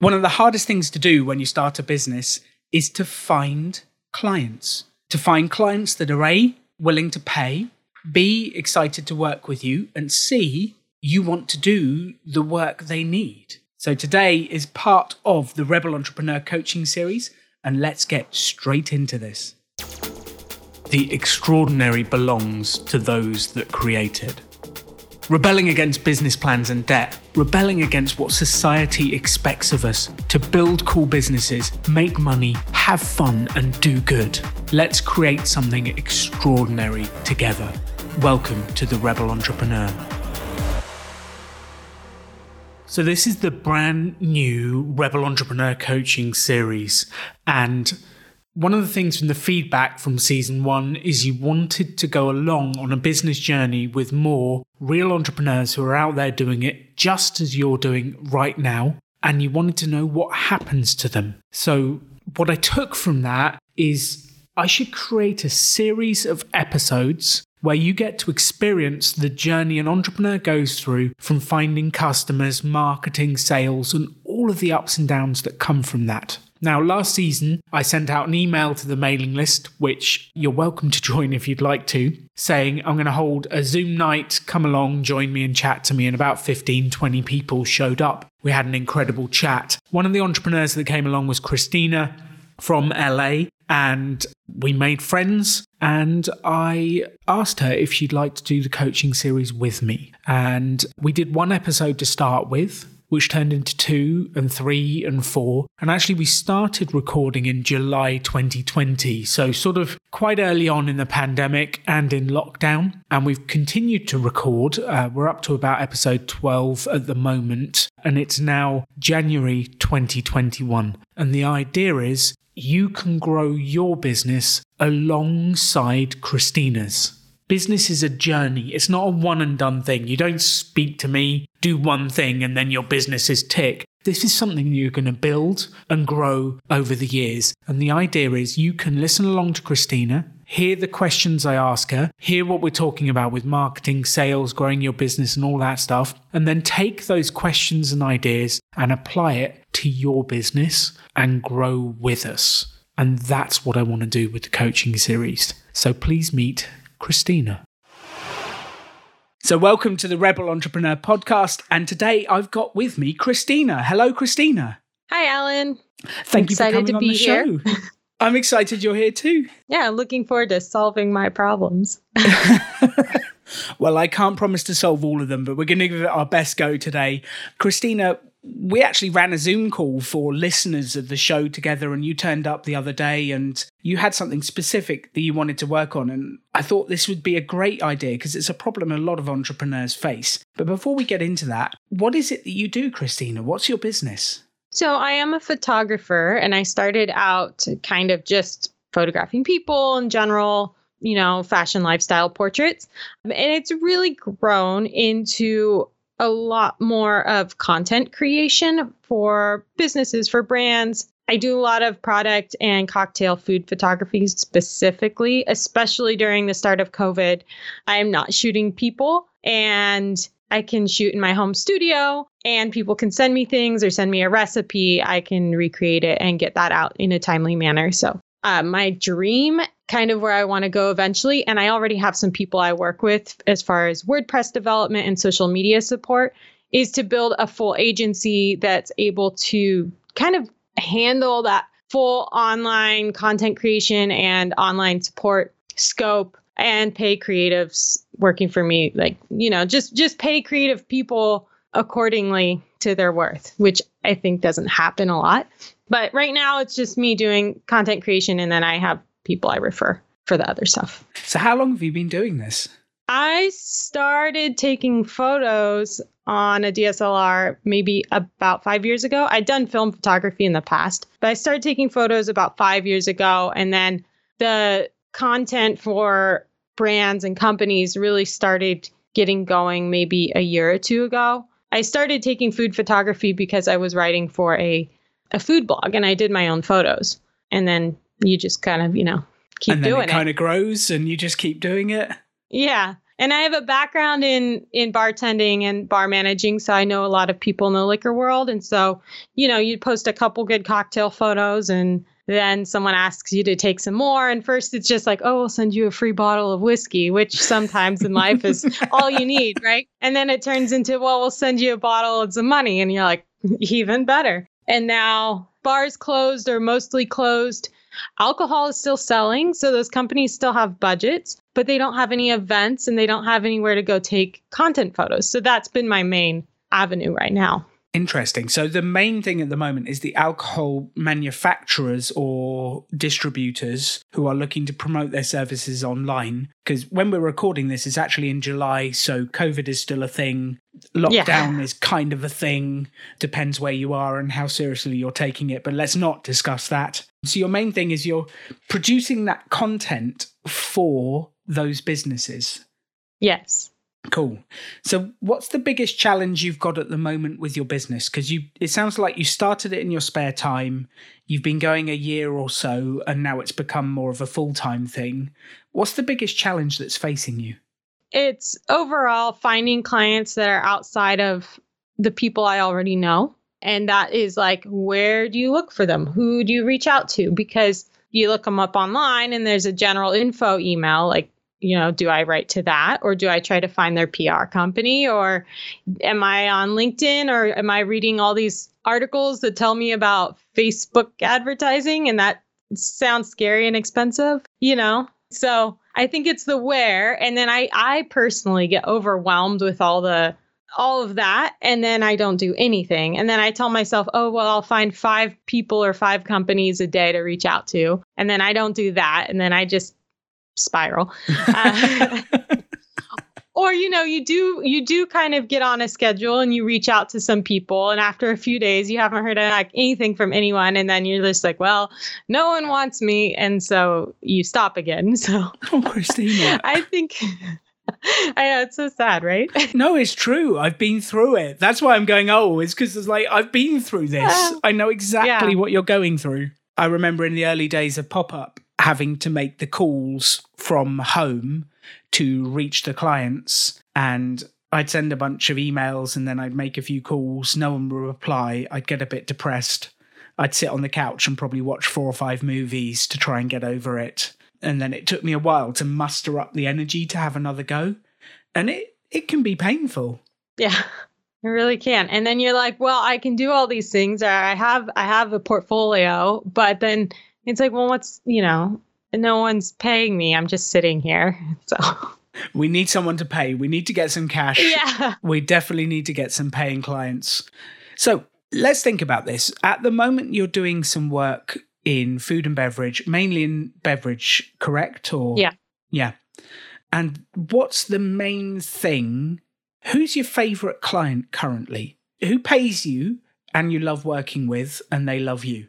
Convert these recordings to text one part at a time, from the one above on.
One of the hardest things to do when you start a business is to find clients. To find clients that are A, willing to pay, B, excited to work with you, and C, you want to do the work they need. So today is part of the Rebel Entrepreneur Coaching Series, and let's get straight into this. The extraordinary belongs to those that create it. Rebelling against business plans and debt, rebelling against what society expects of us to build cool businesses, make money, have fun, and do good. Let's create something extraordinary together. Welcome to the Rebel Entrepreneur. So, this is the brand new Rebel Entrepreneur Coaching series. And one of the things from the feedback from season one is you wanted to go along on a business journey with more real entrepreneurs who are out there doing it just as you're doing right now. And you wanted to know what happens to them. So, what I took from that is I should create a series of episodes where you get to experience the journey an entrepreneur goes through from finding customers, marketing, sales, and all of the ups and downs that come from that. Now, last season, I sent out an email to the mailing list, which you're welcome to join if you'd like to, saying I'm going to hold a Zoom night, come along, join me and chat to me. And about 15, 20 people showed up. We had an incredible chat. One of the entrepreneurs that came along was Christina from LA, and we made friends. And I asked her if she'd like to do the coaching series with me. And we did one episode to start with, which turned into two and three and four. And actually, we started recording in July 2020. So, sort of quite early on in the pandemic and in lockdown. And we've continued to record. Uh, we're up to about episode 12 at the moment. And it's now January 2021. And the idea is you can grow your business alongside Christina's. Business is a journey. It's not a one and done thing. You don't speak to me, do one thing, and then your business is tick. This is something you're going to build and grow over the years. And the idea is you can listen along to Christina, hear the questions I ask her, hear what we're talking about with marketing, sales, growing your business, and all that stuff, and then take those questions and ideas and apply it to your business and grow with us. And that's what I want to do with the coaching series. So please meet Christina. So, welcome to the Rebel Entrepreneur podcast. And today I've got with me Christina. Hello, Christina. Hi, Alan. Thank I'm you for coming on the here. show. I'm excited you're here too. Yeah, I'm looking forward to solving my problems. well, I can't promise to solve all of them, but we're going to give it our best go today. Christina, we actually ran a Zoom call for listeners of the show together, and you turned up the other day and you had something specific that you wanted to work on. And I thought this would be a great idea because it's a problem a lot of entrepreneurs face. But before we get into that, what is it that you do, Christina? What's your business? So, I am a photographer, and I started out kind of just photographing people in general you know, fashion lifestyle portraits. And it's really grown into a lot more of content creation for businesses, for brands. I do a lot of product and cocktail food photography specifically, especially during the start of COVID. I am not shooting people and I can shoot in my home studio and people can send me things or send me a recipe. I can recreate it and get that out in a timely manner. So, uh, my dream kind of where I want to go eventually. And I already have some people I work with as far as WordPress development and social media support is to build a full agency that's able to kind of handle that full online content creation and online support scope and pay creatives working for me like you know just just pay creative people accordingly to their worth which i think doesn't happen a lot but right now it's just me doing content creation and then i have people I refer for the other stuff. So, how long have you been doing this? I started taking photos on a DSLR maybe about five years ago. I'd done film photography in the past, but I started taking photos about five years ago. And then the content for brands and companies really started getting going maybe a year or two ago. I started taking food photography because I was writing for a, a food blog and I did my own photos. And then you just kind of, you know, keep and doing it. kind of grows and you just keep doing it. Yeah. And I have a background in in bartending and bar managing, so I know a lot of people in the liquor world. And so, you know, you post a couple good cocktail photos and then someone asks you to take some more. And first it's just like, oh, we'll send you a free bottle of whiskey, which sometimes in life is all you need, right? And then it turns into, well, we'll send you a bottle and some money. And you're like, even better. And now bars closed or mostly closed. Alcohol is still selling. So those companies still have budgets, but they don't have any events and they don't have anywhere to go take content photos. So that's been my main avenue right now. Interesting. So the main thing at the moment is the alcohol manufacturers or distributors who are looking to promote their services online. Because when we're recording this, it's actually in July, so COVID is still a thing. Lockdown yeah. is kind of a thing. Depends where you are and how seriously you're taking it. But let's not discuss that. So your main thing is you're producing that content for those businesses. Yes. Cool. So, what's the biggest challenge you've got at the moment with your business? Because you, it sounds like you started it in your spare time. You've been going a year or so, and now it's become more of a full time thing. What's the biggest challenge that's facing you? It's overall finding clients that are outside of the people I already know. And that is like, where do you look for them? Who do you reach out to? Because you look them up online and there's a general info email like you know, do I write to that or do I try to find their PR company or am I on LinkedIn or am I reading all these articles that tell me about Facebook advertising and that sounds scary and expensive, you know? So I think it's the where. And then I, I personally get overwhelmed with all the all of that and then I don't do anything. And then I tell myself, oh, well, I'll find five people or five companies a day to reach out to. And then I don't do that. And then I just spiral. Uh, or you know you do you do kind of get on a schedule and you reach out to some people and after a few days you haven't heard like anything from anyone and then you're just like well no one wants me and so you stop again so oh christina i think I know it's so sad, right? no, it's true. I've been through it. That's why I'm going. Oh, it's because it's like I've been through this. Uh, I know exactly yeah. what you're going through. I remember in the early days of pop up, having to make the calls from home to reach the clients and I'd send a bunch of emails and then I'd make a few calls. No one would reply. I'd get a bit depressed. I'd sit on the couch and probably watch four or five movies to try and get over it. And then it took me a while to muster up the energy to have another go. And it, it can be painful. Yeah. It really can. And then you're like, well, I can do all these things. I have I have a portfolio, but then it's like, well, what's, you know, no one's paying me. I'm just sitting here. So we need someone to pay. We need to get some cash. Yeah. We definitely need to get some paying clients. So let's think about this. At the moment, you're doing some work in food and beverage, mainly in beverage, correct? Or yeah, yeah. And what's the main thing? Who's your favorite client currently? Who pays you and you love working with, and they love you?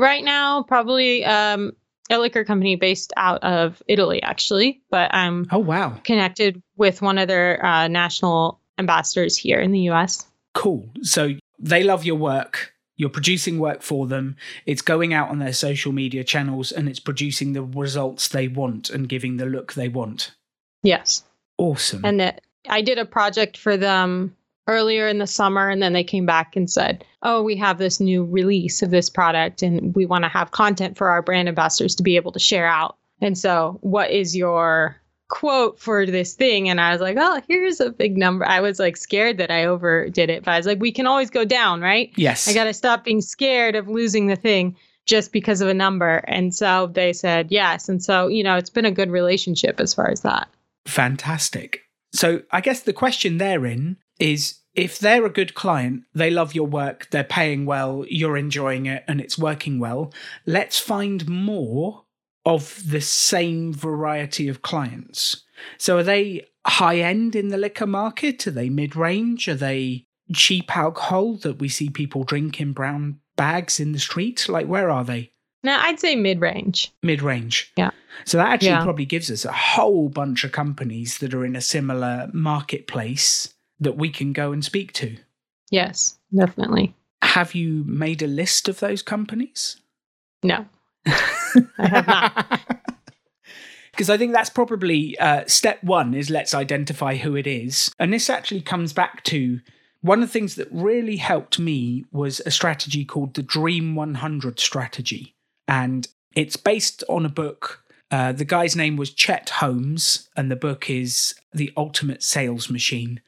Right now, probably um, a liquor company based out of Italy, actually. But I'm oh wow connected with one of their uh, national ambassadors here in the U.S. Cool. So they love your work. You're producing work for them. It's going out on their social media channels and it's producing the results they want and giving the look they want. Yes. Awesome. And that I did a project for them earlier in the summer and then they came back and said oh we have this new release of this product and we want to have content for our brand ambassadors to be able to share out. And so what is your quote for this thing? And i was like oh here's a big number. I was like scared that i overdid it but i was like we can always go down right? Yes. I gotta stop being scared of losing the thing just because of a number. And so they said yes. And so you know it's been a good relationship as far as that. Fantastic. So I guess the question therein is if they're a good client, they love your work, they're paying well, you're enjoying it, and it's working well, let's find more of the same variety of clients. So are they high end in the liquor market? Are they mid range? Are they cheap alcohol that we see people drink in brown bags in the street? Like, where are they? No, I'd say mid range. Mid range. Yeah. So that actually yeah. probably gives us a whole bunch of companies that are in a similar marketplace that we can go and speak to. Yes, definitely. Have you made a list of those companies? No, I have not. because I think that's probably uh, step one is let's identify who it is. And this actually comes back to one of the things that really helped me was a strategy called the Dream 100 strategy. And it's based on a book. Uh, the guy's name was Chet Holmes, and the book is The Ultimate Sales Machine.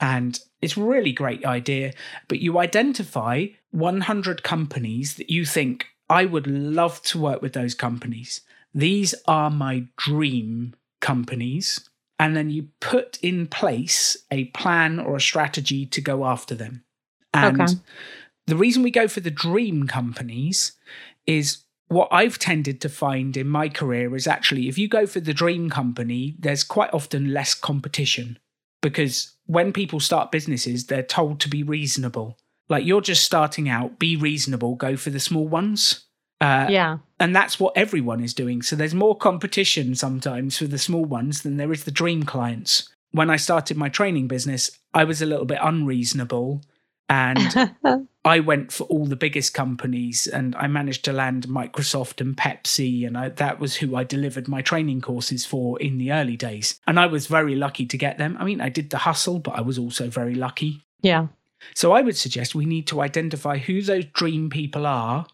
And it's a really great idea. But you identify 100 companies that you think, I would love to work with those companies. These are my dream companies. And then you put in place a plan or a strategy to go after them. And okay. the reason we go for the dream companies is what I've tended to find in my career is actually if you go for the dream company, there's quite often less competition because when people start businesses, they're told to be reasonable. Like you're just starting out, be reasonable, go for the small ones. Uh, yeah. And that's what everyone is doing. So there's more competition sometimes for the small ones than there is the dream clients. When I started my training business, I was a little bit unreasonable and I went for all the biggest companies and I managed to land Microsoft and Pepsi. And I, that was who I delivered my training courses for in the early days. And I was very lucky to get them. I mean, I did the hustle, but I was also very lucky. Yeah. So I would suggest we need to identify who those dream people are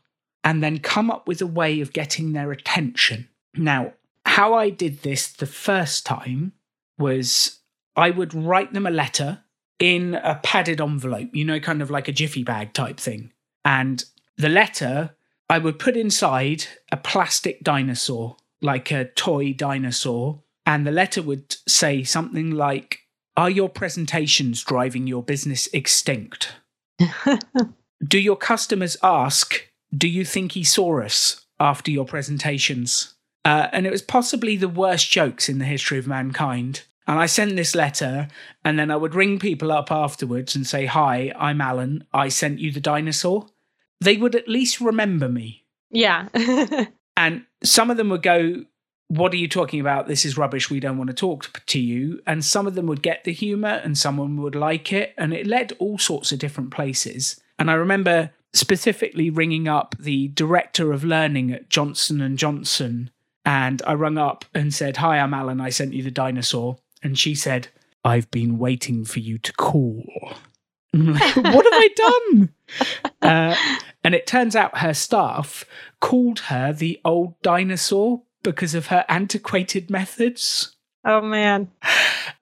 and then come up with a way of getting their attention. Now, how I did this the first time was I would write them a letter in a padded envelope, you know, kind of like a jiffy bag type thing. And the letter I would put inside a plastic dinosaur, like a toy dinosaur. And the letter would say something like, Are your presentations driving your business extinct? Do your customers ask, do you think he saw us after your presentations? Uh, and it was possibly the worst jokes in the history of mankind. And I sent this letter, and then I would ring people up afterwards and say, Hi, I'm Alan. I sent you the dinosaur. They would at least remember me. Yeah. and some of them would go, What are you talking about? This is rubbish. We don't want to talk to you. And some of them would get the humor, and someone would like it. And it led all sorts of different places. And I remember specifically ringing up the director of learning at Johnson and Johnson and I rung up and said, "Hi, I'm Alan. I sent you the dinosaur." And she said, "I've been waiting for you to call." Like, what have I done? uh, and it turns out her staff called her the old dinosaur because of her antiquated methods. Oh man.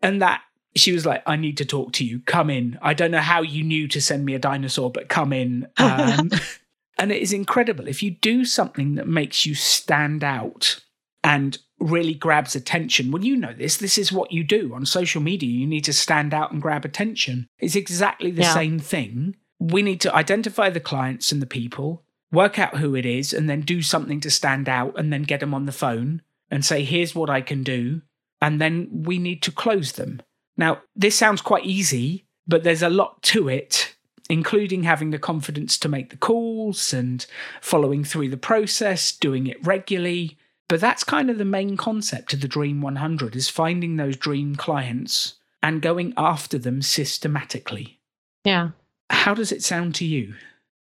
And that she was like, I need to talk to you. Come in. I don't know how you knew to send me a dinosaur, but come in. Um, and it is incredible. If you do something that makes you stand out and really grabs attention, well, you know this. This is what you do on social media. You need to stand out and grab attention. It's exactly the yeah. same thing. We need to identify the clients and the people, work out who it is, and then do something to stand out and then get them on the phone and say, here's what I can do. And then we need to close them now, this sounds quite easy, but there's a lot to it, including having the confidence to make the calls and following through the process, doing it regularly. But that's kind of the main concept of the Dream 100 is finding those dream clients and going after them systematically. Yeah. How does it sound to you?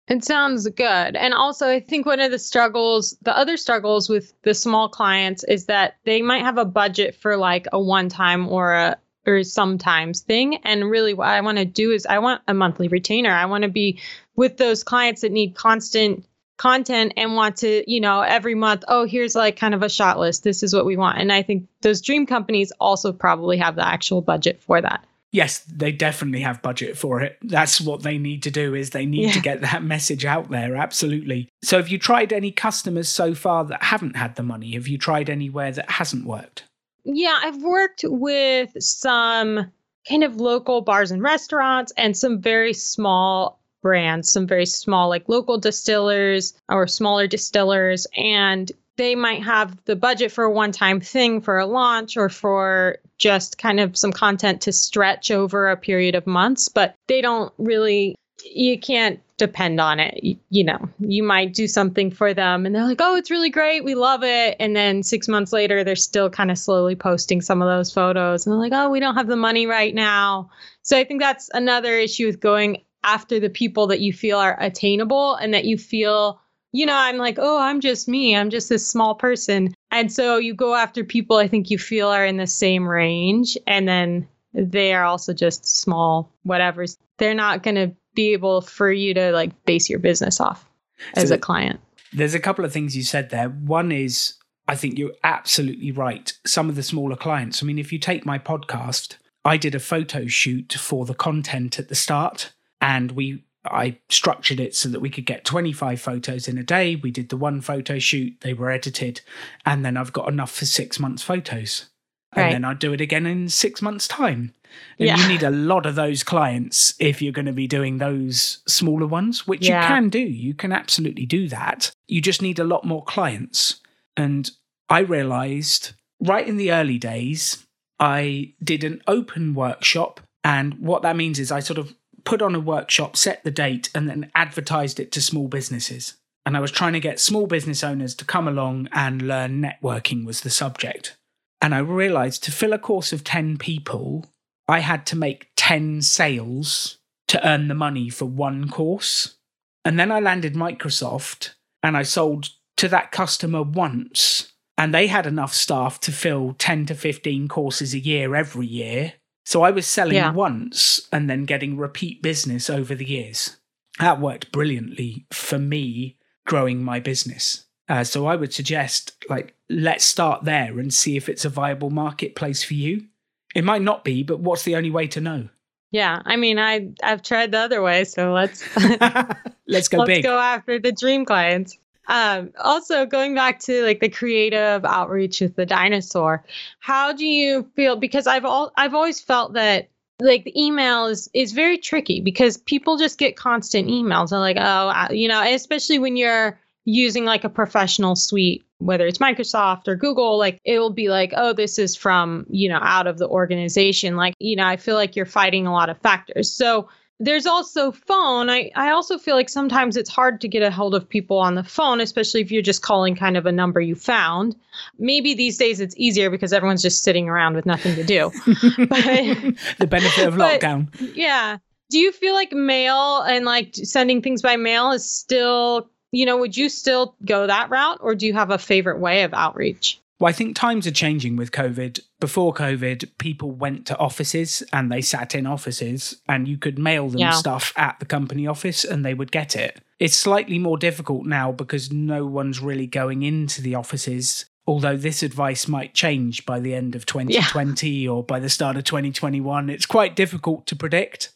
It sounds good. And also, I think one of the struggles, the other struggles with the small clients is that they might have a budget for like a one time or a, or sometimes thing. And really, what I want to do is I want a monthly retainer. I want to be with those clients that need constant content and want to, you know, every month, oh, here's like kind of a shot list. This is what we want. And I think those dream companies also probably have the actual budget for that. Yes, they definitely have budget for it. That's what they need to do is they need yeah. to get that message out there. Absolutely. So have you tried any customers so far that haven't had the money? Have you tried anywhere that hasn't worked? Yeah, I've worked with some kind of local bars and restaurants and some very small brands, some very small, like local distillers or smaller distillers. And they might have the budget for a one time thing for a launch or for just kind of some content to stretch over a period of months, but they don't really, you can't depend on it. You, you, know, you might do something for them and they're like, oh, it's really great. We love it. And then six months later, they're still kind of slowly posting some of those photos and they're like, oh, we don't have the money right now. So I think that's another issue with going after the people that you feel are attainable and that you feel you know, I'm like, oh, I'm just me. I'm just this small person. And so you go after people I think you feel are in the same range. And then they are also just small whatevers. They're not going to be able for you to like base your business off as so a client. There's a couple of things you said there. One is, I think you're absolutely right. Some of the smaller clients, I mean, if you take my podcast, I did a photo shoot for the content at the start and we I structured it so that we could get 25 photos in a day. We did the one photo shoot, they were edited, and then I've got enough for six months' photos. And then I'd do it again in six months' time. And yeah. you need a lot of those clients if you're going to be doing those smaller ones, which yeah. you can do. You can absolutely do that. You just need a lot more clients. And I realized right in the early days, I did an open workshop. And what that means is I sort of put on a workshop, set the date, and then advertised it to small businesses. And I was trying to get small business owners to come along and learn networking was the subject. And I realized to fill a course of 10 people, I had to make 10 sales to earn the money for one course. And then I landed Microsoft and I sold to that customer once. And they had enough staff to fill 10 to 15 courses a year every year. So I was selling yeah. once and then getting repeat business over the years. That worked brilliantly for me growing my business. Uh, so I would suggest, like, let's start there and see if it's a viable marketplace for you. It might not be, but what's the only way to know? Yeah, I mean, I I've tried the other way, so let's let's go big. let's big. go after the dream clients. Um, also, going back to like the creative outreach with the dinosaur, how do you feel? Because I've all I've always felt that like the email is is very tricky because people just get constant emails. They're like, oh, you know, especially when you're using like a professional suite whether it's Microsoft or Google, like it will be like, oh, this is from, you know, out of the organization. Like, you know, I feel like you're fighting a lot of factors. So there's also phone. I, I also feel like sometimes it's hard to get a hold of people on the phone, especially if you're just calling kind of a number you found. Maybe these days it's easier because everyone's just sitting around with nothing to do. but, the benefit of but, lockdown. Yeah. Do you feel like mail and like sending things by mail is still, you know, would you still go that route or do you have a favorite way of outreach? Well, I think times are changing with COVID. Before COVID, people went to offices and they sat in offices, and you could mail them yeah. stuff at the company office and they would get it. It's slightly more difficult now because no one's really going into the offices. Although this advice might change by the end of 2020 yeah. or by the start of 2021, it's quite difficult to predict.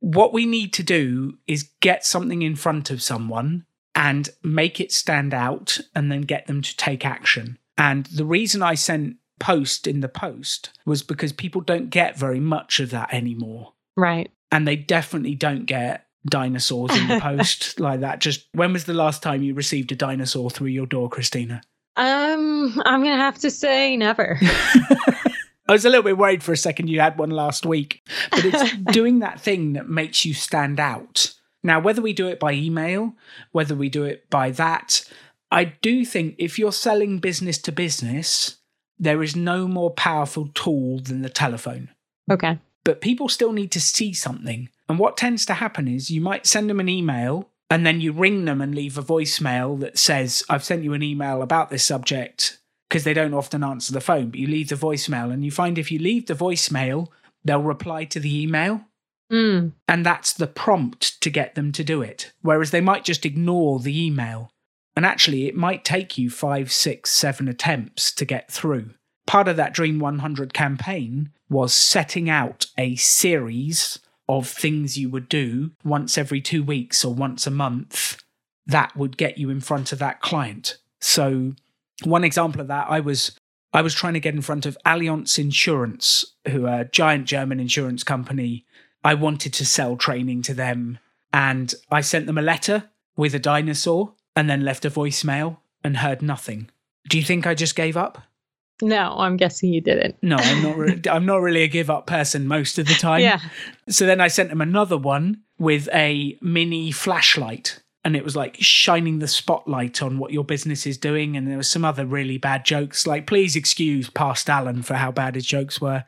What we need to do is get something in front of someone and make it stand out and then get them to take action. And the reason I sent post in the post was because people don't get very much of that anymore. Right. And they definitely don't get dinosaurs in the post like that. Just when was the last time you received a dinosaur through your door, Christina? Um, I'm gonna have to say never. I was a little bit worried for a second you had one last week, but it's doing that thing that makes you stand out. Now, whether we do it by email, whether we do it by that, I do think if you're selling business to business, there is no more powerful tool than the telephone. Okay. But people still need to see something. And what tends to happen is you might send them an email and then you ring them and leave a voicemail that says, I've sent you an email about this subject because they don't often answer the phone, but you leave the voicemail and you find if you leave the voicemail, they'll reply to the email. Mm. And that's the prompt to get them to do it. Whereas they might just ignore the email. And actually, it might take you five, six, seven attempts to get through. Part of that Dream 100 campaign was setting out a series of things you would do once every two weeks or once a month that would get you in front of that client. So, one example of that, I was I was trying to get in front of Allianz Insurance, who are a giant German insurance company. I wanted to sell training to them, and I sent them a letter with a dinosaur and then left a voicemail and heard nothing. Do you think I just gave up? No, I'm guessing you didn't. No, I'm not. Re- I'm not really a give up person most of the time. Yeah. So then I sent him another one with a mini flashlight, and it was like shining the spotlight on what your business is doing. And there was some other really bad jokes, like please excuse past Alan for how bad his jokes were.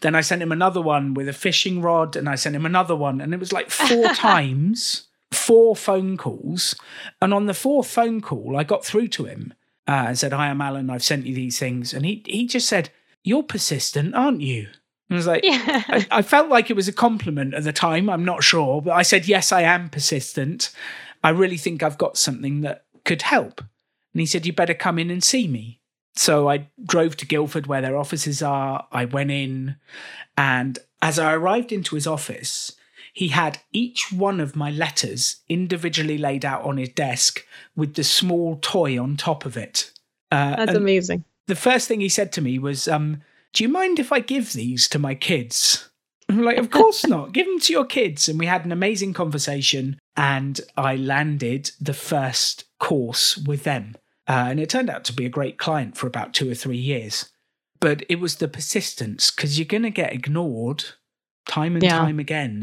Then I sent him another one with a fishing rod, and I sent him another one, and it was like four times four phone calls. And on the fourth phone call, I got through to him uh, and said, Hi, I'm Alan. I've sent you these things. And he, he just said, You're persistent, aren't you? And I was like, yeah. I, I felt like it was a compliment at the time. I'm not sure. But I said, Yes, I am persistent. I really think I've got something that could help. And he said, You better come in and see me. So I drove to Guildford where their offices are. I went in, and as I arrived into his office, he had each one of my letters individually laid out on his desk with the small toy on top of it. Uh, That's amazing. The first thing he said to me was, um, Do you mind if I give these to my kids? I'm like, Of course not. Give them to your kids. And we had an amazing conversation, and I landed the first course with them. Uh, and it turned out to be a great client for about two or three years. But it was the persistence because you're going to get ignored time and yeah. time again.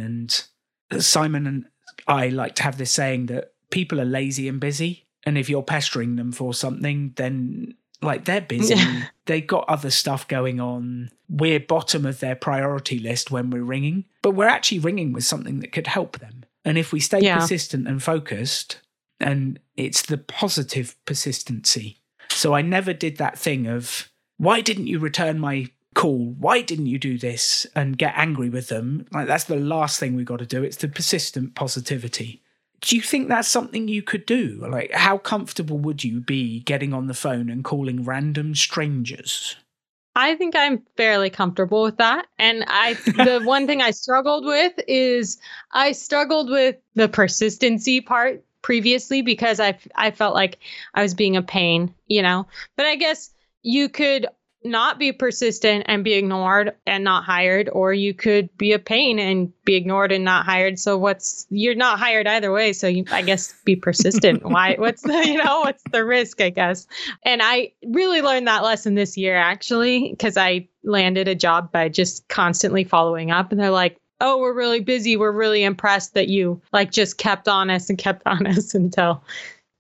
And Simon and I like to have this saying that people are lazy and busy. And if you're pestering them for something, then like they're busy. Yeah. They got other stuff going on. We're bottom of their priority list when we're ringing, but we're actually ringing with something that could help them. And if we stay yeah. persistent and focused, and it's the positive persistency. So I never did that thing of, why didn't you return my call. Why didn't you do this? And get angry with them. Like that's the last thing we've got to do. It's the persistent positivity. Do you think that's something you could do? Like, how comfortable would you be getting on the phone and calling random strangers? I think I'm fairly comfortable with that. And I the one thing I struggled with is I struggled with the persistency part previously because I I felt like I was being a pain, you know. But I guess you could not be persistent and be ignored and not hired or you could be a pain and be ignored and not hired. So what's you're not hired either way. So you i guess be persistent. Why what's the you know what's the risk i guess? And i really learned that lesson this year actually because i landed a job by just constantly following up. And they're like oh we're really busy. We're really impressed that you like just kept on us and kept on us until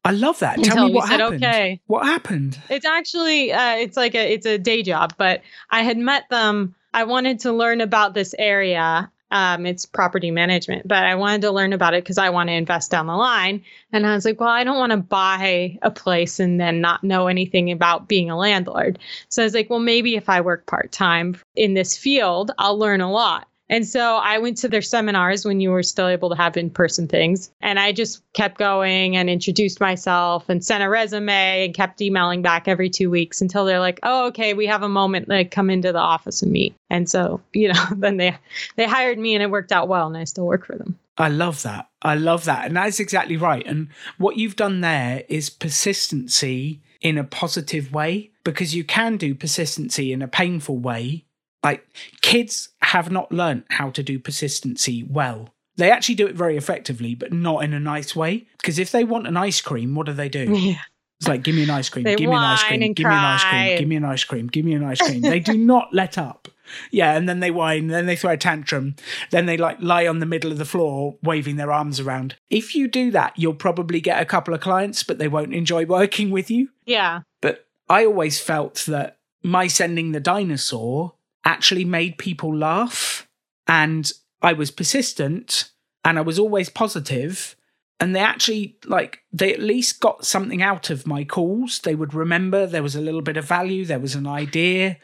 I love that. Until Tell me what said, happened. Okay. What happened? It's actually uh, it's like a it's a day job, but I had met them. I wanted to learn about this area. Um, it's property management, but I wanted to learn about it because I want to invest down the line. And I was like, well, I don't want to buy a place and then not know anything about being a landlord. So I was like, well, maybe if I work part time in this field, I'll learn a lot. And so I went to their seminars when you were still able to have in person things. And I just kept going and introduced myself and sent a resume and kept emailing back every two weeks until they're like, oh, okay, we have a moment. Like, come into the office and meet. And so, you know, then they they hired me and it worked out well and I still work for them. I love that. I love that. And that's exactly right. And what you've done there is persistency in a positive way because you can do persistency in a painful way like kids have not learned how to do persistency well. They actually do it very effectively, but not in a nice way. Because if they want an ice cream, what do they do? Yeah. It's like, give me an ice cream, give me an ice cream, give cry. me an ice cream, give me an ice cream, give me an ice cream. they do not let up. Yeah, and then they whine, then they throw a tantrum, then they like lie on the middle of the floor waving their arms around. If you do that, you'll probably get a couple of clients, but they won't enjoy working with you. Yeah. But I always felt that my sending the dinosaur actually made people laugh. And I was persistent and I was always positive. And they actually like they at least got something out of my calls. They would remember there was a little bit of value there was an idea.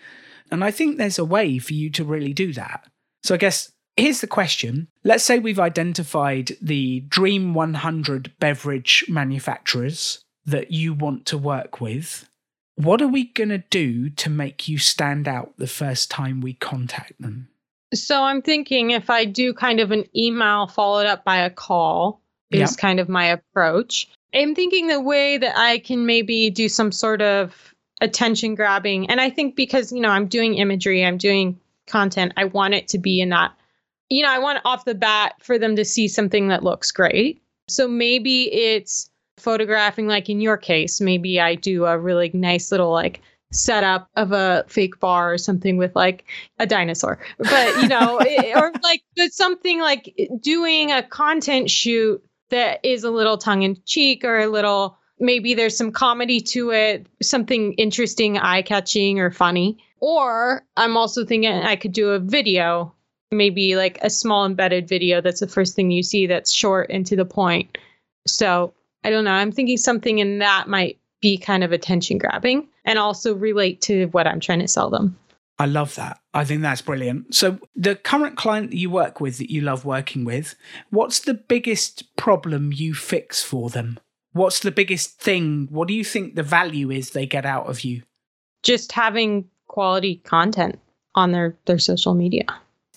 And i think there's a way for you to really do that. So i guess here's the question. Let's say we've identified the dream 100 beverage manufacturers that you want to work with what are we going to do to make you stand out the first time we contact them? So I'm thinking if I do kind of an email followed up by a call is yep. kind of my approach. I'm thinking the way that I can maybe do some sort of attention grabbing. And I think because, you know, I'm doing imagery, I'm doing content, I want it to be in that, you know, I want off the bat for them to see something that looks great. So maybe it's photographing, like in your case, maybe I do a really nice little like setup of a fake bar or something with like a dinosaur. But you know or like but something like doing a content shoot that is a little tongue in cheek or a little maybe there's some comedy to it something interesting eye catching or funny. Or i'm also thinking i could do a video maybe like a small embedded video that's the first thing you see that's short and to the point. So I don't know. I'm thinking something in that might be kind of attention grabbing and also relate to what I'm trying to sell them. I love that. I think that's brilliant. So, the current client that you work with that you love working with, what's the biggest problem you fix for them? What's the biggest thing? What do you think the value is they get out of you? Just having quality content on their their social media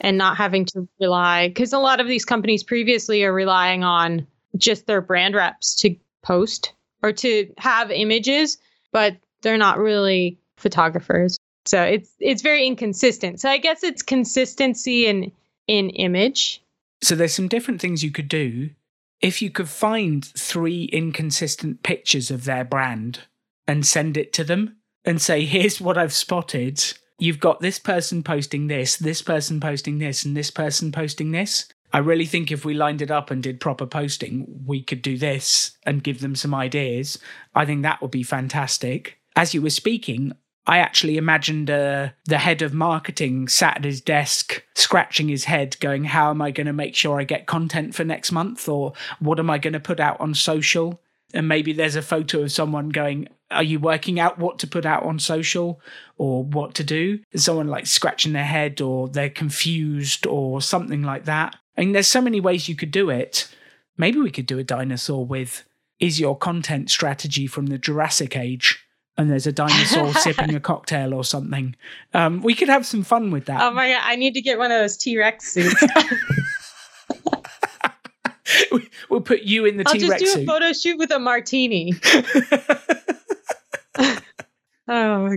and not having to rely because a lot of these companies previously are relying on just their brand reps to post or to have images, but they're not really photographers. So it's it's very inconsistent. So I guess it's consistency in in image. So there's some different things you could do. If you could find three inconsistent pictures of their brand and send it to them and say, here's what I've spotted. You've got this person posting this, this person posting this, and this person posting this. I really think if we lined it up and did proper posting, we could do this and give them some ideas. I think that would be fantastic. As you were speaking, I actually imagined uh, the head of marketing sat at his desk, scratching his head, going, How am I going to make sure I get content for next month? Or what am I going to put out on social? And maybe there's a photo of someone going, Are you working out what to put out on social or what to do? Someone like scratching their head or they're confused or something like that. I mean, there's so many ways you could do it. Maybe we could do a dinosaur with, Is your content strategy from the Jurassic Age? and there's a dinosaur sipping a cocktail or something. Um, we could have some fun with that. Oh my god, I need to get one of those T Rex suits. we'll put you in the T Rex suit. I'll just do a photo shoot with a martini. oh.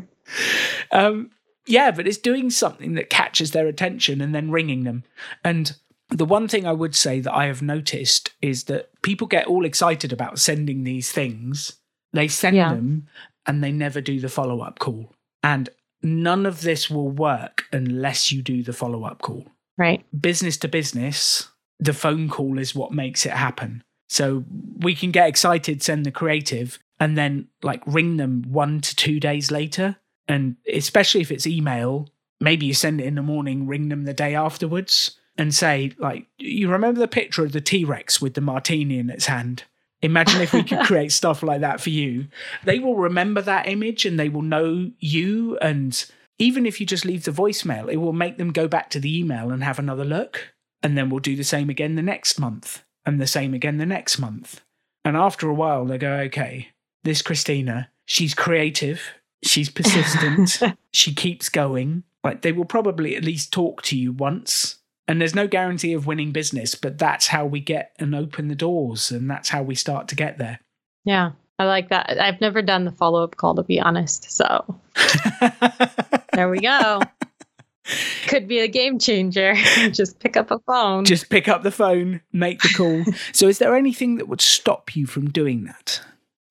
Um, yeah, but it's doing something that catches their attention and then ringing them. And the one thing I would say that I have noticed is that people get all excited about sending these things. They send yeah. them and they never do the follow up call. And none of this will work unless you do the follow up call. Right. Business to business, the phone call is what makes it happen. So we can get excited, send the creative, and then like ring them one to two days later. And especially if it's email, maybe you send it in the morning, ring them the day afterwards and say, like, you remember the picture of the T Rex with the martini in its hand? Imagine if we could create stuff like that for you. They will remember that image and they will know you. And even if you just leave the voicemail, it will make them go back to the email and have another look. And then we'll do the same again the next month and the same again the next month. And after a while, they go, okay, this Christina, she's creative, she's persistent, she keeps going. Like they will probably at least talk to you once and there's no guarantee of winning business, but that's how we get and open the doors, and that's how we start to get there. Yeah, I like that. I've never done the follow up call, to be honest. So there we go. Could be a game changer. Just pick up a phone. Just pick up the phone, make the call. so, is there anything that would stop you from doing that?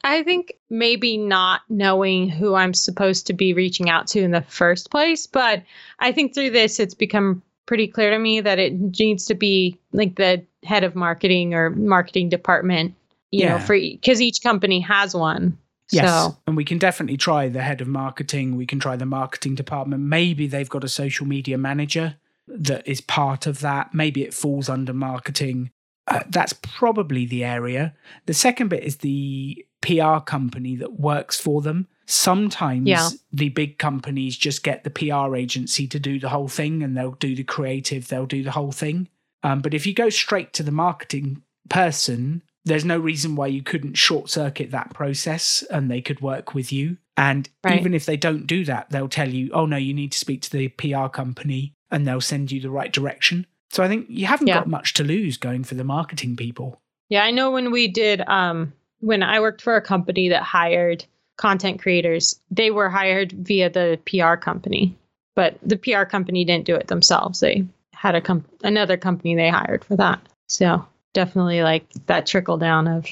I think maybe not knowing who I'm supposed to be reaching out to in the first place, but I think through this, it's become pretty clear to me that it needs to be like the head of marketing or marketing department, you yeah. know, for because each company has one. Yes. So. And we can definitely try the head of marketing. We can try the marketing department. Maybe they've got a social media manager that is part of that. Maybe it falls under marketing. Uh, that's probably the area. The second bit is the PR company that works for them. Sometimes yeah. the big companies just get the PR agency to do the whole thing and they'll do the creative, they'll do the whole thing. Um, but if you go straight to the marketing person, there's no reason why you couldn't short circuit that process and they could work with you. And right. even if they don't do that, they'll tell you, oh no, you need to speak to the PR company and they'll send you the right direction. So I think you haven't yeah. got much to lose going for the marketing people. Yeah, I know when we did um when I worked for a company that hired content creators, they were hired via the PR company, but the PR company didn't do it themselves. They had a com- another company they hired for that. So definitely like that trickle down of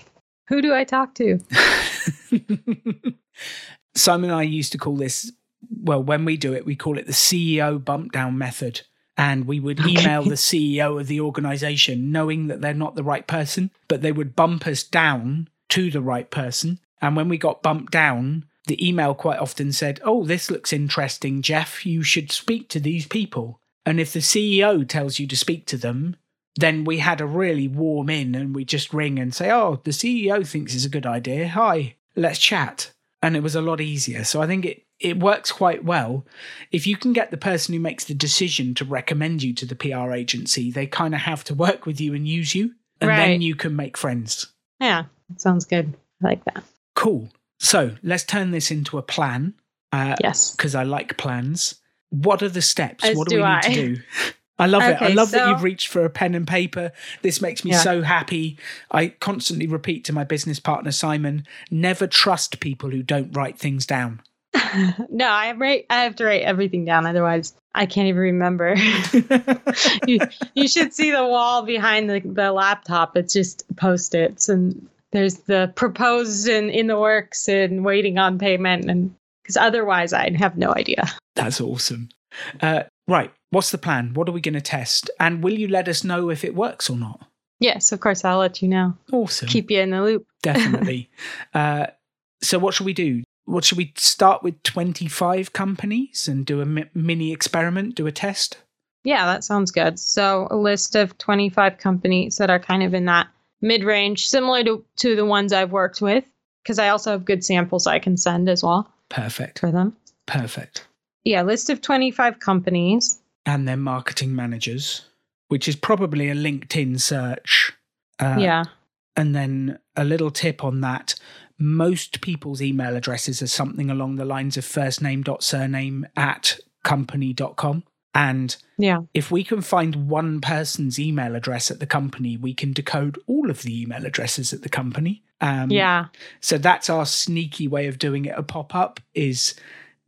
who do I talk to? Simon and I used to call this, well, when we do it, we call it the CEO bump down method. And we would email okay. the CEO of the organization knowing that they're not the right person, but they would bump us down to the right person. And when we got bumped down, the email quite often said, Oh, this looks interesting, Jeff. You should speak to these people. And if the CEO tells you to speak to them, then we had a really warm in and we just ring and say, Oh, the CEO thinks it's a good idea. Hi, let's chat. And it was a lot easier. So I think it, it works quite well. If you can get the person who makes the decision to recommend you to the PR agency, they kind of have to work with you and use you. And Right. then you can make friends. Yeah, sounds good. I like that. Cool. So let's turn this into a plan because Yes. Because I like plans. What are the steps? As what do, we do need to do? I love it. I Okay, love that you've reached for a pen and paper. This makes me Yeah. so happy. I constantly repeat to my business partner, Simon, never trust people who don't write things down. no, I write. I have to write everything down, otherwise I can't even remember. you, you should see the wall behind the, the laptop. It's just post-its, and there's the proposed and in the works and waiting on payment, and because otherwise I'd have no idea. That's awesome. Uh, right. What's the plan? What are we going to test? And will you let us know if it works or not? Yes, of course I'll let you know. Awesome. Keep you in the loop. Definitely. uh, so, what should we do? What should we start with? Twenty-five companies and do a mi- mini experiment, do a test. Yeah, that sounds good. So a list of 25 companies that are kind of in that mid-range, similar to, to the ones I've worked with, because I also have good samples I can send as well Perfect. for them. Perfect. Yeah, list of 25 companies. And then marketing managers, which is probably a LinkedIn search. Uh, yeah. And then a little tip on that. Most people's email addresses are something along the lines of first name dot surname at company.com. And Yeah. if we can find one person's email address at the company, we can decode all of the email addresses at the company. Um, Yeah. So that's our sneaky way of doing it. A pop up is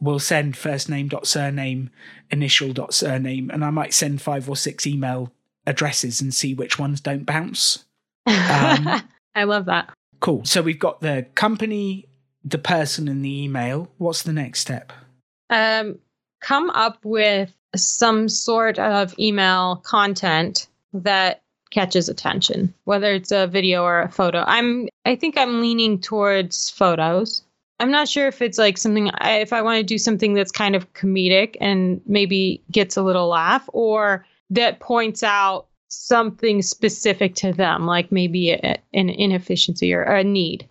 we'll send first name dot surname, initial dot surname, and I might send five or six email addresses and see which ones don't bounce. Um, I love that. Cool. So we've got the company, the person, and the email. What's the next step? Um, come up with some sort of email content that catches attention, whether it's a video or a photo. I'm, I think I'm leaning towards photos. I'm not sure if it's like something, I- if I want to do something that's kind of comedic and maybe gets a little laugh or that points out something specific to them, like maybe a, an inefficiency or a need.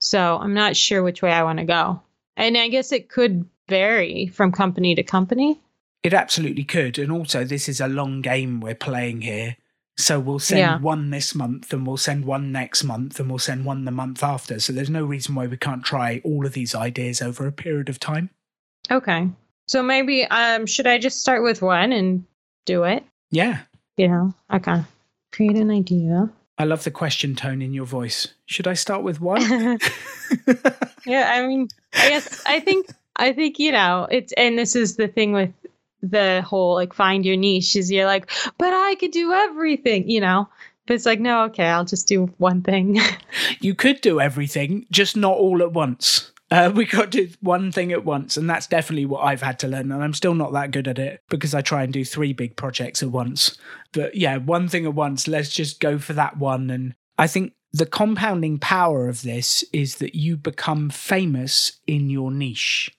So I'm not sure which way I want to go. And I guess it could vary from company to company. It absolutely could. And also, this is a long game we're playing here. So we'll send Yeah. one this month, and we'll send one next month, and we'll send one the month after. So there's no reason why we can't try all of these ideas over a period of time. Okay. So maybe um should I just start with one and do it? Yeah. You know? Okay. Create an idea. I love the question tone in your voice. Should I start with one? yeah, I mean, I guess I think I think you know it's and this is the thing with the whole like find your niche is you're like, but I could do everything, you know. But it's like, no, okay, I'll just do one thing. you could do everything, just not all at once. Uh, we got to do one thing at once, and that's definitely what I've had to learn. And I'm still not that good at it because I try and do three big projects at once. But yeah, one thing at once. Let's just go for that one. And I think the compounding power of this is that you become famous in your niche.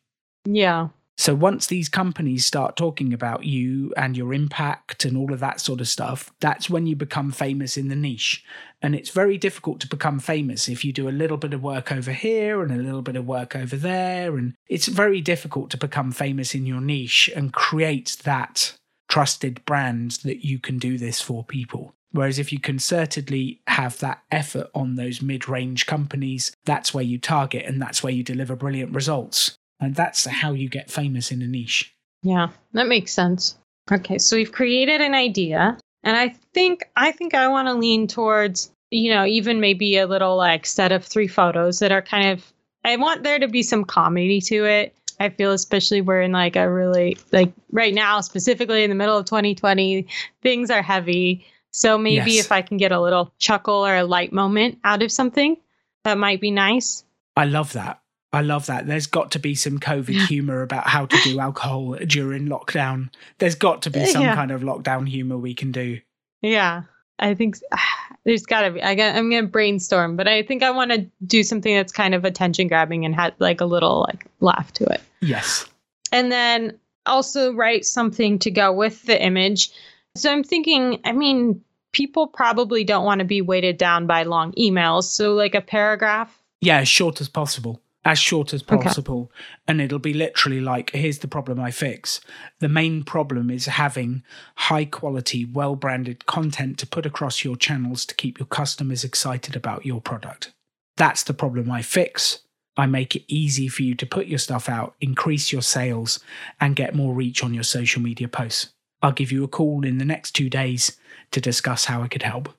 yeah. So once these companies start talking about you and your impact and all of that sort of stuff, that's when you become famous in the niche. And it's very difficult to become famous if you do a little bit of work over here and a little bit of work over there. And it's very difficult to become famous in your niche and create that trusted brand that you can do this for people. Whereas if you concertedly have that effort on those mid range companies, that's where you target and that's where you deliver brilliant results. And that's how you get famous in a niche. Yeah, that makes sense. Okay, so we've created an idea, and I think I think I want to lean towards, you know, even maybe a little like set of three photos that are kind of I want there to be some comedy to it. I feel especially we're in like a really like right now specifically in the middle of 2020, things are heavy. So maybe Yes. if I can get a little chuckle or a light moment out of something, that might be nice. I love that. I love that. There's got to be some COVID humor about how to do alcohol during lockdown. There's got to be uh, some Yeah. kind of lockdown humor we can do. Yeah, I think there's got to be. I got, I'm gonna brainstorm, but I think I want to do something that's kind of attention grabbing and had like a little like laugh to it, Yes. and then also write something to go with the image. So I'm thinking. I mean, people probably don't want to be weighted down by long emails. So, like a paragraph. Yeah, as short as possible. As short as possible. Okay. And it'll be literally like here's the problem I fix. The main problem is having high quality, well branded content to put across your channels to keep your customers excited about your product. That's the problem I fix. I make it easy for you to put your stuff out, increase your sales, and get more reach on your social media posts. I'll give you a call in the next two days to discuss how I could help.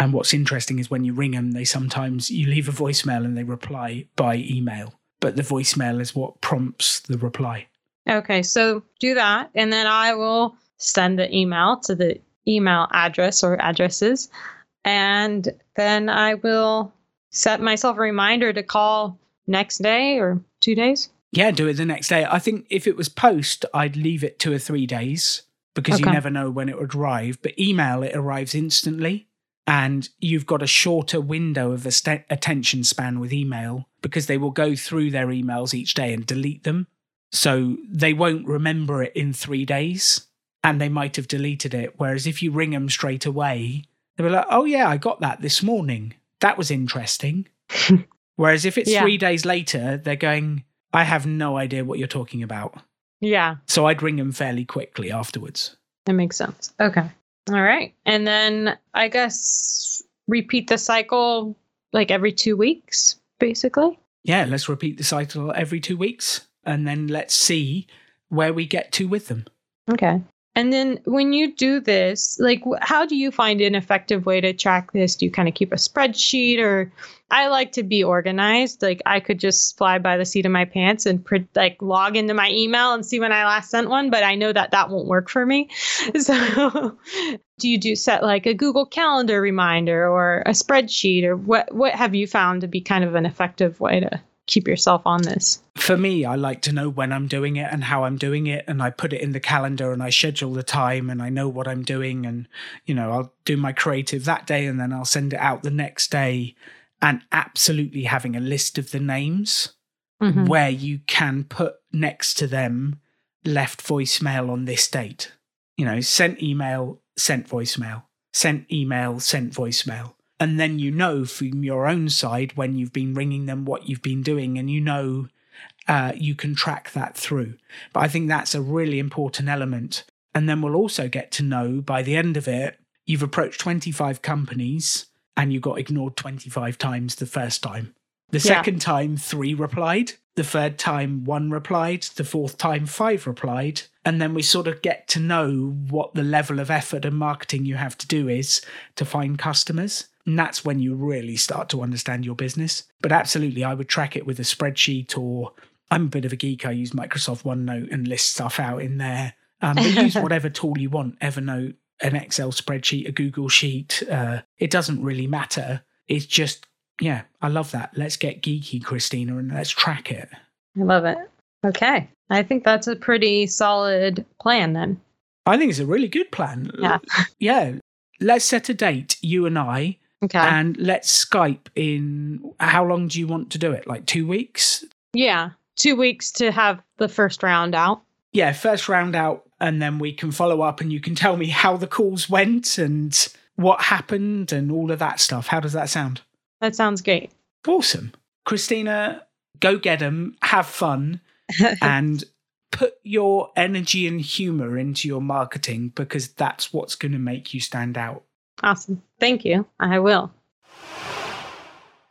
And what's interesting is when you ring them, they sometimes you leave a voicemail and they reply by email, but the voicemail is what prompts the reply. Okay, so do that, and then I will send the email to the email address or addresses, and then I will set myself a reminder to call next day or two days. Yeah, do it the next day. I think if it was post, I'd leave it two or three days because okay. you never know when it would arrive. But email, it arrives instantly. And you've got a shorter window of st- attention span with email because they will go through their emails each day and delete them. So they won't remember it in three days and they might have deleted it. Whereas if you ring them straight away, they'll be like, oh, yeah, I got that this morning. That was interesting. Whereas if it's yeah. three days later, they're going, I have no idea what you're talking about. Yeah. So I'd ring them fairly quickly afterwards. That makes sense. Okay. All right. And then I guess repeat the cycle like every two weeks, basically. Yeah, let's repeat the cycle every two weeks and then let's see where we get to with them. Okay. And then when you do this, like, how do you find an effective way to track this? Do you kind of keep a spreadsheet or I like to be organized. Like, I could just fly by the seat of my pants and like log into my email and see when I last sent one, but I know that that won't work for me. So, do you do set like a Google Calendar reminder or a spreadsheet or what, what have you found to be kind of an effective way to keep yourself on this? For me, I like to know when I'm doing it and how I'm doing it. And I put it in the calendar and I schedule the time and I know what I'm doing. And, you know, I'll do my creative that day and then I'll send it out the next day. And absolutely having a list of the names mm-hmm. where you can put next to them left voicemail on this date. You know, sent email, sent voicemail, sent email, sent voicemail and then you know from your own side when you've been ringing them what you've been doing and you know uh, you can track that through. But i think that's a really important element. And then we'll also get to know by the end of it you've approached 25 companies and you got ignored 25 times the first time the yeah. second time three replied the third time one replied the fourth time five replied and then we sort of get to know what the level of effort and marketing you have to do is to find customers and that's when you really start to understand your business. But absolutely, I would track it with a spreadsheet or I'm a bit of a geek. I use Microsoft OneNote and list stuff out in there. Um, but use whatever tool you want Evernote, an Excel spreadsheet, a Google Sheet. Uh, it doesn't really matter. It's just, yeah, I love that. Let's get geeky, Christina, and let's track it. I love it. Okay. I think that's a pretty solid plan then. I think it's a really good plan. Yeah. Yeah. Let's set a date, you and I, Okay. And let's Skype in. How long do you want to do it? Like two weeks? Yeah, two weeks to have the first round out. Yeah, first round out, and then we can follow up, and you can tell me how the calls went and what happened and all of that stuff. How does that sound? That sounds great. Awesome, Christina. Go get them. Have fun, and put your energy and humor into your marketing because that's what's going to make you stand out. Awesome. Thank you. I will.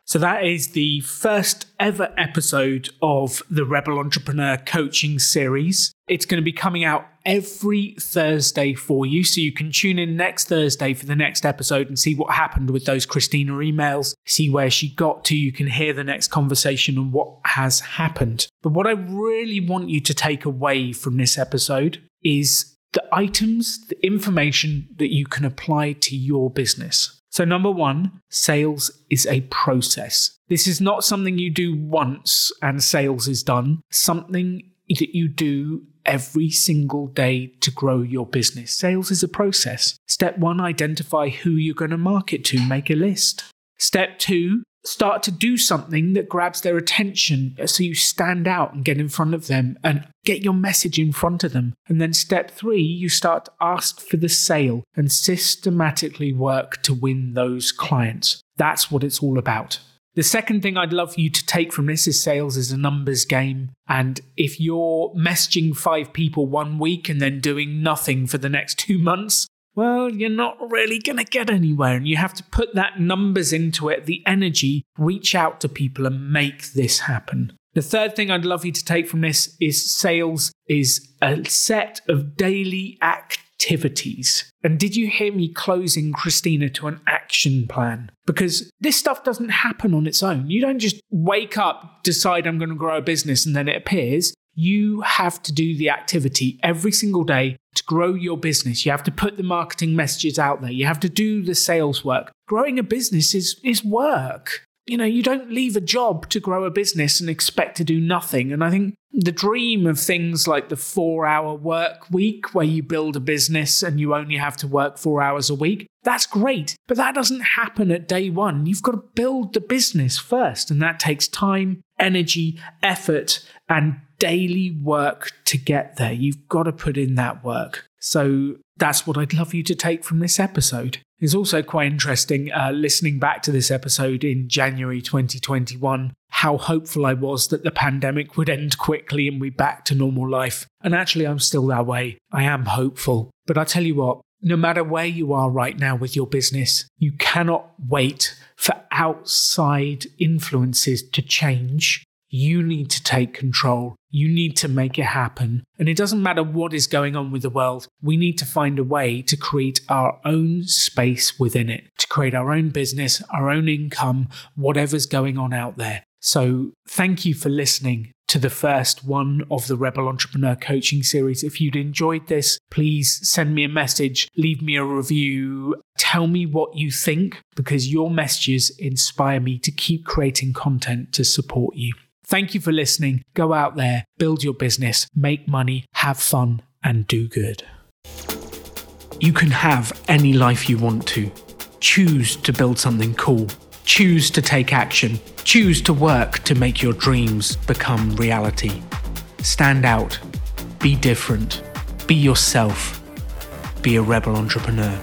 So, that is the first ever episode of the Rebel Entrepreneur Coaching Series. It's going to be coming out every Thursday for you. So, you can tune in next Thursday for the next episode and see what happened with those Christina emails, see where she got to. You can hear the next conversation and what has happened. But what I really want you to take away from this episode is the items, the information that you can apply to your business. So, number one, sales is a process. This is not something you do once and sales is done, something that you do every single day to grow your business. Sales is a process. Step one, identify who you're going to market to, make a list. Step two, start to do something that grabs their attention uh, so you stand out and get in front of them and get your message in front of them. And then step three, you start to ask for the sale and systematically work to win those clients. That's what it's all about. The second thing I'd love for you to take from this is sales is a numbers game. And if you're messaging five people one week and then doing nothing for the next two months, well, you're not really going to get anywhere. And you have to put that numbers into it, the energy, reach out to people and make this happen. The third thing I'd love you to take from this is sales is a set of daily activities. And did you hear me closing Christina to an action plan? Because this stuff doesn't happen on its own. You don't just wake up, decide I'm going to grow a business, and then it appears you have to do the activity every single day to grow your business. You have to put the marketing messages out there. You have to do the sales work. Growing a business is, is work. You know, you don't leave a job to grow a business and expect to do nothing. And I think the dream of things like the four hour work week, where you build a business and you only have to work four hours a week, that's great. But that doesn't happen at day one. You've got to build the business first. And that takes time, energy, effort, and daily work to get there. You've got to put in that work. So that's what I'd love you to take from this episode. It's also quite interesting uh, listening back to this episode in January 2021, how hopeful I was that the pandemic would end quickly and we back to normal life. And actually, I'm still that way. I am hopeful. But I tell you what, no matter where you are right now with your business, you cannot wait for outside influences to change you need to take control. You need to make it happen. And it doesn't matter what is going on with the world, we need to find a way to create our own space within it, to create our own business, our own income, whatever's going on out there. So, thank you for listening to the first one of the Rebel Entrepreneur Coaching Series. If you'd enjoyed this, please send me a message, leave me a review, tell me what you think, because your messages inspire me to keep creating content to support you. Thank you for listening. Go out there, build your business, make money, have fun, and do good. You can have any life you want to. Choose to build something cool. Choose to take action. Choose to work to make your dreams become reality. Stand out. Be different. Be yourself. Be a rebel entrepreneur.